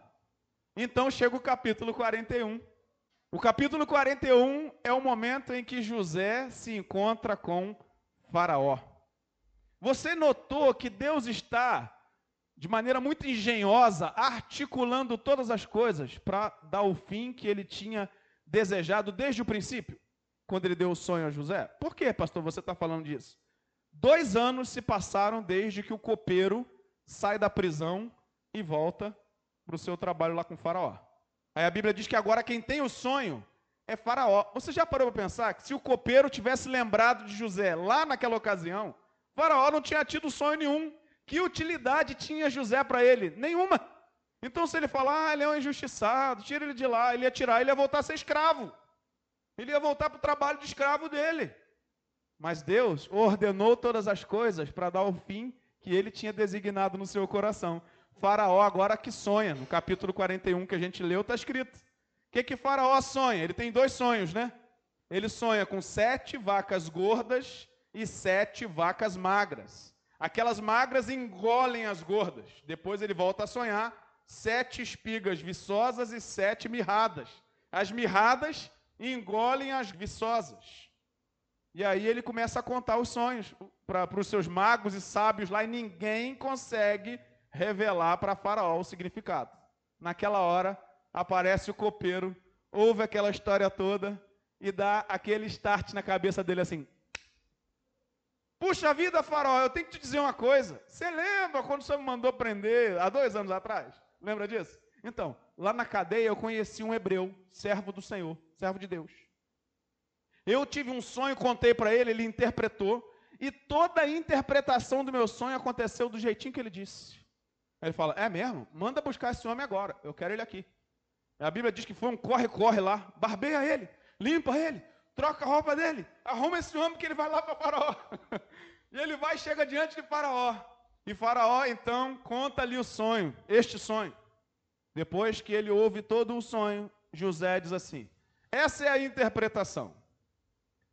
Então chega o capítulo 41. O capítulo 41 é o momento em que José se encontra com Faraó. Você notou que Deus está, de maneira muito engenhosa, articulando todas as coisas para dar o fim que ele tinha desejado desde o princípio? quando ele deu o sonho a José? Por que, pastor, você está falando disso? Dois anos se passaram desde que o copeiro sai da prisão e volta para o seu trabalho lá com o faraó. Aí a Bíblia diz que agora quem tem o sonho é faraó. Você já parou para pensar que se o copeiro tivesse lembrado de José lá naquela ocasião, faraó não tinha tido sonho nenhum. Que utilidade tinha José para ele? Nenhuma. Então se ele falar, ah, ele é um injustiçado, tira ele de lá, ele ia tirar, ele ia voltar a ser escravo. Ele ia voltar para o trabalho de escravo dele. Mas Deus ordenou todas as coisas para dar o fim que ele tinha designado no seu coração. Faraó agora que sonha, no capítulo 41 que a gente leu, está escrito. O que, que Faraó sonha? Ele tem dois sonhos, né? Ele sonha com sete vacas gordas e sete vacas magras. Aquelas magras engolem as gordas. Depois ele volta a sonhar sete espigas viçosas e sete mirradas. As mirradas engolem as viçosas. E aí ele começa a contar os sonhos para os seus magos e sábios lá, e ninguém consegue revelar para Faraó o significado. Naquela hora, aparece o copeiro, ouve aquela história toda e dá aquele start na cabeça dele assim: Puxa vida, Faraó, eu tenho que te dizer uma coisa. Você lembra quando senhor me mandou prender há dois anos atrás? Lembra disso? Então, lá na cadeia eu conheci um hebreu, servo do Senhor, servo de Deus. Eu tive um sonho, contei para ele, ele interpretou, e toda a interpretação do meu sonho aconteceu do jeitinho que ele disse. Ele fala: É mesmo? Manda buscar esse homem agora, eu quero ele aqui. A Bíblia diz que foi um corre-corre lá, barbeia ele, limpa ele, troca a roupa dele, arruma esse homem que ele vai lá para Faraó. e ele vai e chega diante de Faraó. E Faraó então conta-lhe o sonho, este sonho. Depois que ele ouve todo o sonho, José diz assim: essa é a interpretação.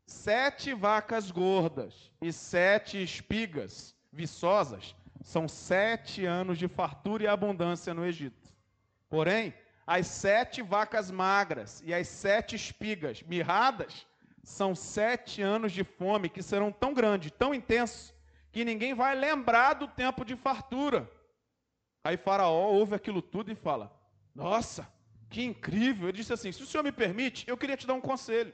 Sete vacas gordas e sete espigas viçosas são sete anos de fartura e abundância no Egito. Porém, as sete vacas magras e as sete espigas mirradas são sete anos de fome que serão tão grandes, tão intensos, que ninguém vai lembrar do tempo de fartura. Aí Faraó ouve aquilo tudo e fala: Nossa, que incrível. Ele disse assim: Se o senhor me permite, eu queria te dar um conselho.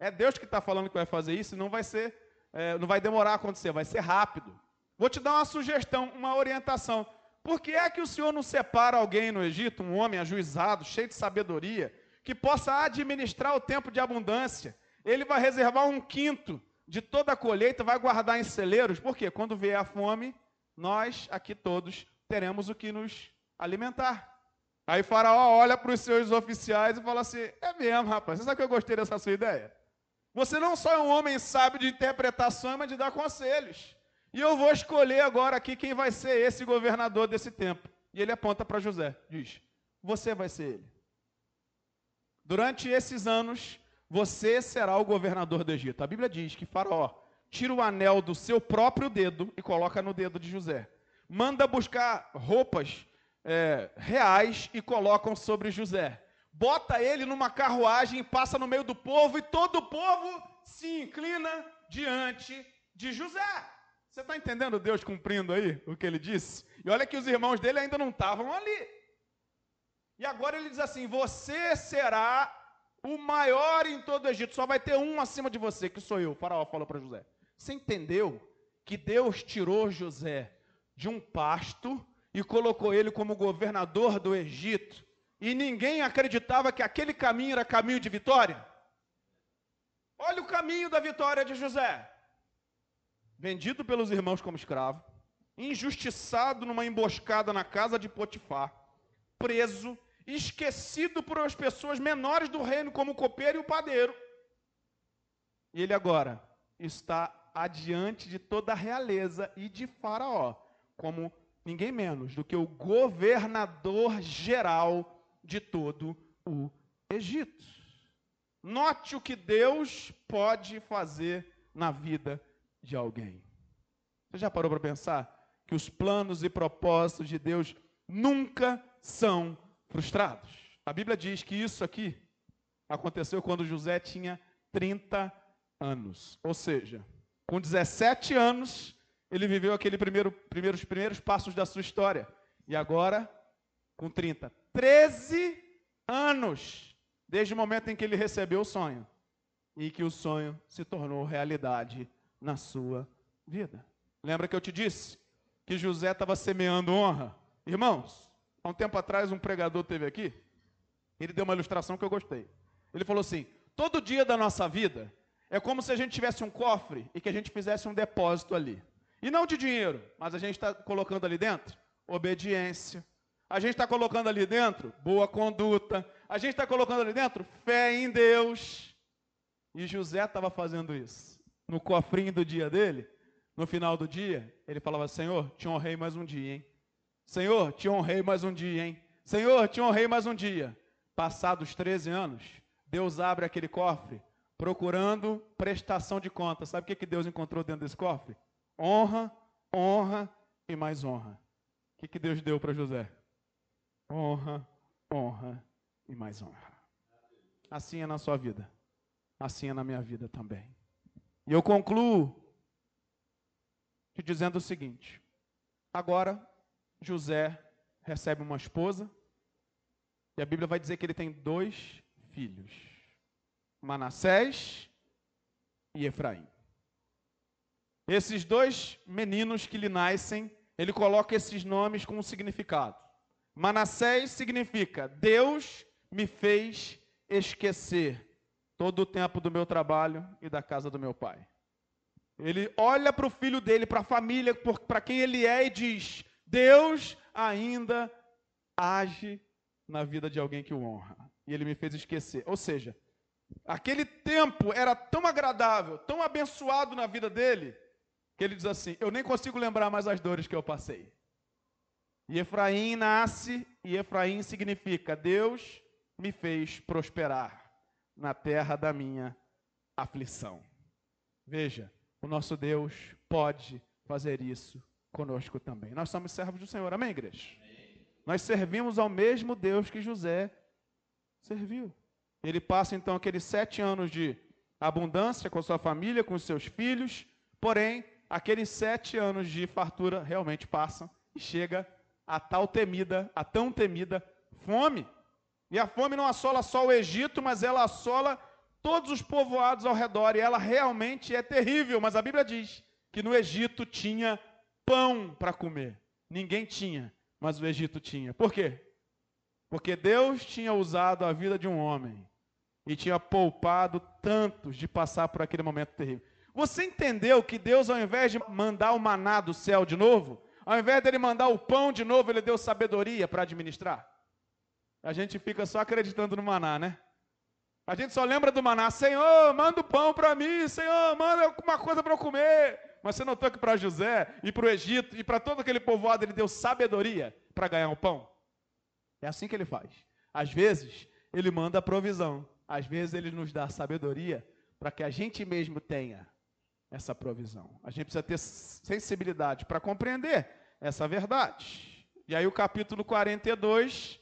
É Deus que está falando que vai fazer isso e não vai ser, é, não vai demorar a acontecer, vai ser rápido. Vou te dar uma sugestão, uma orientação. Por que é que o senhor não separa alguém no Egito, um homem ajuizado, cheio de sabedoria, que possa administrar o tempo de abundância? Ele vai reservar um quinto de toda a colheita, vai guardar em celeiros, porque quando vier a fome, nós aqui todos teremos o que nos alimentar. Aí Faraó olha para os seus oficiais e fala assim: É mesmo, rapaz, você sabe que eu gostei dessa sua ideia? Você não só é um homem sábio de interpretação, mas de dar conselhos. E eu vou escolher agora aqui quem vai ser esse governador desse tempo. E ele aponta para José, diz: Você vai ser ele. Durante esses anos, você será o governador do Egito. A Bíblia diz que Faraó tira o anel do seu próprio dedo e coloca no dedo de José. Manda buscar roupas é, reais e colocam sobre José. Bota ele numa carruagem passa no meio do povo, e todo o povo se inclina diante de José. Você está entendendo Deus cumprindo aí o que ele disse? E olha que os irmãos dele ainda não estavam ali. E agora ele diz assim: Você será o maior em todo o Egito, só vai ter um acima de você, que sou eu. O faraó falou para José. Você entendeu que Deus tirou José de um pasto e colocou ele como governador do Egito, e ninguém acreditava que aquele caminho era caminho de vitória? Olha o caminho da vitória de José. Vendido pelos irmãos como escravo, injustiçado numa emboscada na casa de Potifar, preso, esquecido por as pessoas menores do reino, como o copeiro e o padeiro. E ele agora está adiante de toda a realeza e de Faraó, como ninguém menos do que o governador geral de todo o Egito. Note o que Deus pode fazer na vida de alguém. Você já parou para pensar que os planos e propósitos de Deus nunca são frustrados? A Bíblia diz que isso aqui aconteceu quando José tinha 30 anos. Ou seja, com 17 anos, ele viveu aquele primeiro, primeiros, primeiros passos da sua história. E agora, com 30, 13 anos, desde o momento em que ele recebeu o sonho e que o sonho se tornou realidade na sua vida. Lembra que eu te disse que José estava semeando honra? Irmãos, há um tempo atrás um pregador teve aqui, ele deu uma ilustração que eu gostei. Ele falou assim: todo dia da nossa vida é como se a gente tivesse um cofre e que a gente fizesse um depósito ali. E não de dinheiro, mas a gente está colocando ali dentro obediência. A gente está colocando ali dentro boa conduta. A gente está colocando ali dentro fé em Deus. E José estava fazendo isso. No cofrinho do dia dele, no final do dia, ele falava: Senhor, te honrei mais um dia, hein? Senhor, te honrei mais um dia, hein? Senhor, te honrei mais um dia. Passados 13 anos, Deus abre aquele cofre procurando prestação de contas. Sabe o que, que Deus encontrou dentro desse cofre? honra, honra e mais honra. O que, que Deus deu para José? Honra, honra e mais honra. Assim é na sua vida. Assim é na minha vida também. E eu concluo te dizendo o seguinte: agora José recebe uma esposa, e a Bíblia vai dizer que ele tem dois filhos: Manassés e Efraim. Esses dois meninos que lhe nascem, ele coloca esses nomes com um significado. Manassés significa Deus me fez esquecer todo o tempo do meu trabalho e da casa do meu pai. Ele olha para o filho dele, para a família, para quem ele é e diz: Deus ainda age na vida de alguém que o honra. E ele me fez esquecer. Ou seja, aquele tempo era tão agradável, tão abençoado na vida dele, que ele diz assim: Eu nem consigo lembrar mais as dores que eu passei. E Efraim nasce, e Efraim significa: Deus me fez prosperar na terra da minha aflição. Veja, o nosso Deus pode fazer isso conosco também. Nós somos servos do Senhor, amém, igreja? Amém. Nós servimos ao mesmo Deus que José serviu. Ele passa então aqueles sete anos de abundância com sua família, com seus filhos, porém aqueles sete anos de fartura realmente passam e chega a tal temida, a tão temida fome. E a fome não assola só o Egito, mas ela assola todos os povoados ao redor, e ela realmente é terrível. Mas a Bíblia diz que no Egito tinha pão para comer. Ninguém tinha, mas o Egito tinha. Por quê? Porque Deus tinha usado a vida de um homem e tinha poupado tantos de passar por aquele momento terrível. Você entendeu que Deus, ao invés de mandar o maná do céu de novo, ao invés dele mandar o pão de novo, ele deu sabedoria para administrar? A gente fica só acreditando no maná, né? A gente só lembra do maná, Senhor, manda o pão para mim, Senhor, manda alguma coisa para eu comer. Mas você notou que para José e para o Egito e para todo aquele povoado ele deu sabedoria para ganhar o pão? É assim que ele faz. Às vezes, ele manda a provisão. Às vezes, ele nos dá sabedoria para que a gente mesmo tenha essa provisão. A gente precisa ter sensibilidade para compreender essa verdade. E aí, o capítulo 42, o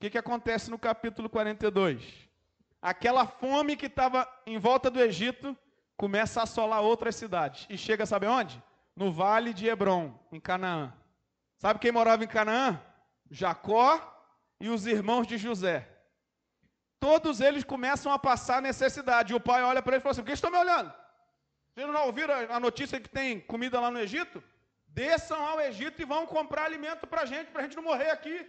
que, que acontece no capítulo 42? Aquela fome que estava em volta do Egito começa a assolar outras cidades. E chega, sabe onde? No vale de Hebron, em Canaã. Sabe quem morava em Canaã? Jacó e os irmãos de José. Todos eles começam a passar necessidade. E o pai olha para eles e fala assim: Por que estão me olhando? Vocês não ouviram a notícia que tem comida lá no Egito? Desçam ao Egito e vão comprar alimento para a gente, para a gente não morrer aqui.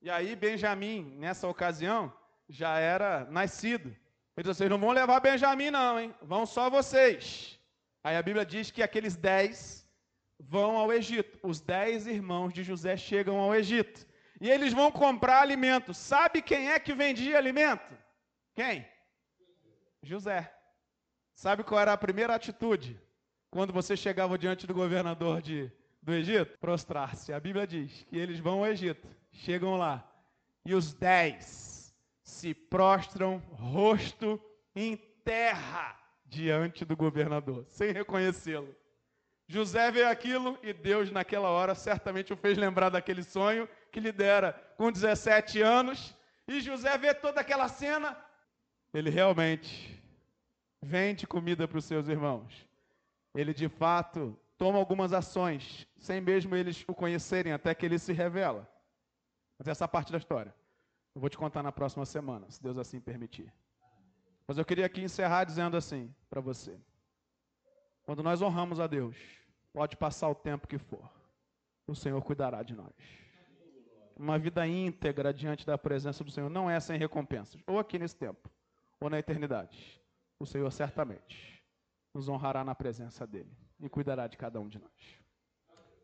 E aí Benjamim, nessa ocasião, já era nascido. Ele disse, vocês não vão levar Benjamim não, hein? Vão só vocês. Aí a Bíblia diz que aqueles dez vão ao Egito. Os dez irmãos de José chegam ao Egito. E eles vão comprar alimento. Sabe quem é que vendia alimento? Quem? José. Sabe qual era a primeira atitude quando você chegava diante do governador de, do Egito? Prostrar-se. A Bíblia diz que eles vão ao Egito, chegam lá, e os dez se prostram rosto em terra diante do governador, sem reconhecê-lo. José vê aquilo e Deus, naquela hora, certamente o fez lembrar daquele sonho que lhe dera com 17 anos. E José vê toda aquela cena. Ele realmente vende comida para os seus irmãos. Ele de fato toma algumas ações, sem mesmo eles o conhecerem, até que ele se revela. Mas essa parte da história eu vou te contar na próxima semana, se Deus assim permitir. Mas eu queria aqui encerrar dizendo assim para você: quando nós honramos a Deus, pode passar o tempo que for, o Senhor cuidará de nós. Uma vida íntegra diante da presença do Senhor não é sem recompensas, ou aqui nesse tempo, ou na eternidade o Senhor certamente nos honrará na presença dEle e cuidará de cada um de nós.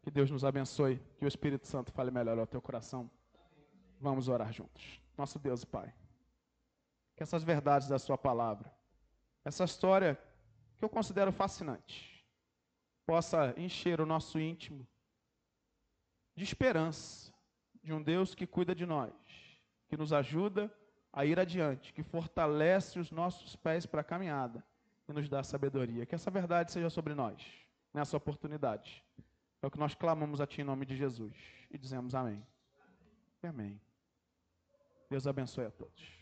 Que Deus nos abençoe, que o Espírito Santo fale melhor ao teu coração. Vamos orar juntos. Nosso Deus e Pai, que essas verdades da Sua palavra, essa história que eu considero fascinante, possa encher o nosso íntimo de esperança de um Deus que cuida de nós, que nos ajuda a ir adiante, que fortalece os nossos pés para a caminhada e nos dá sabedoria. Que essa verdade seja sobre nós, nessa oportunidade. É o que nós clamamos a Ti em nome de Jesus e dizemos amém. E amém. Deus abençoe a todos.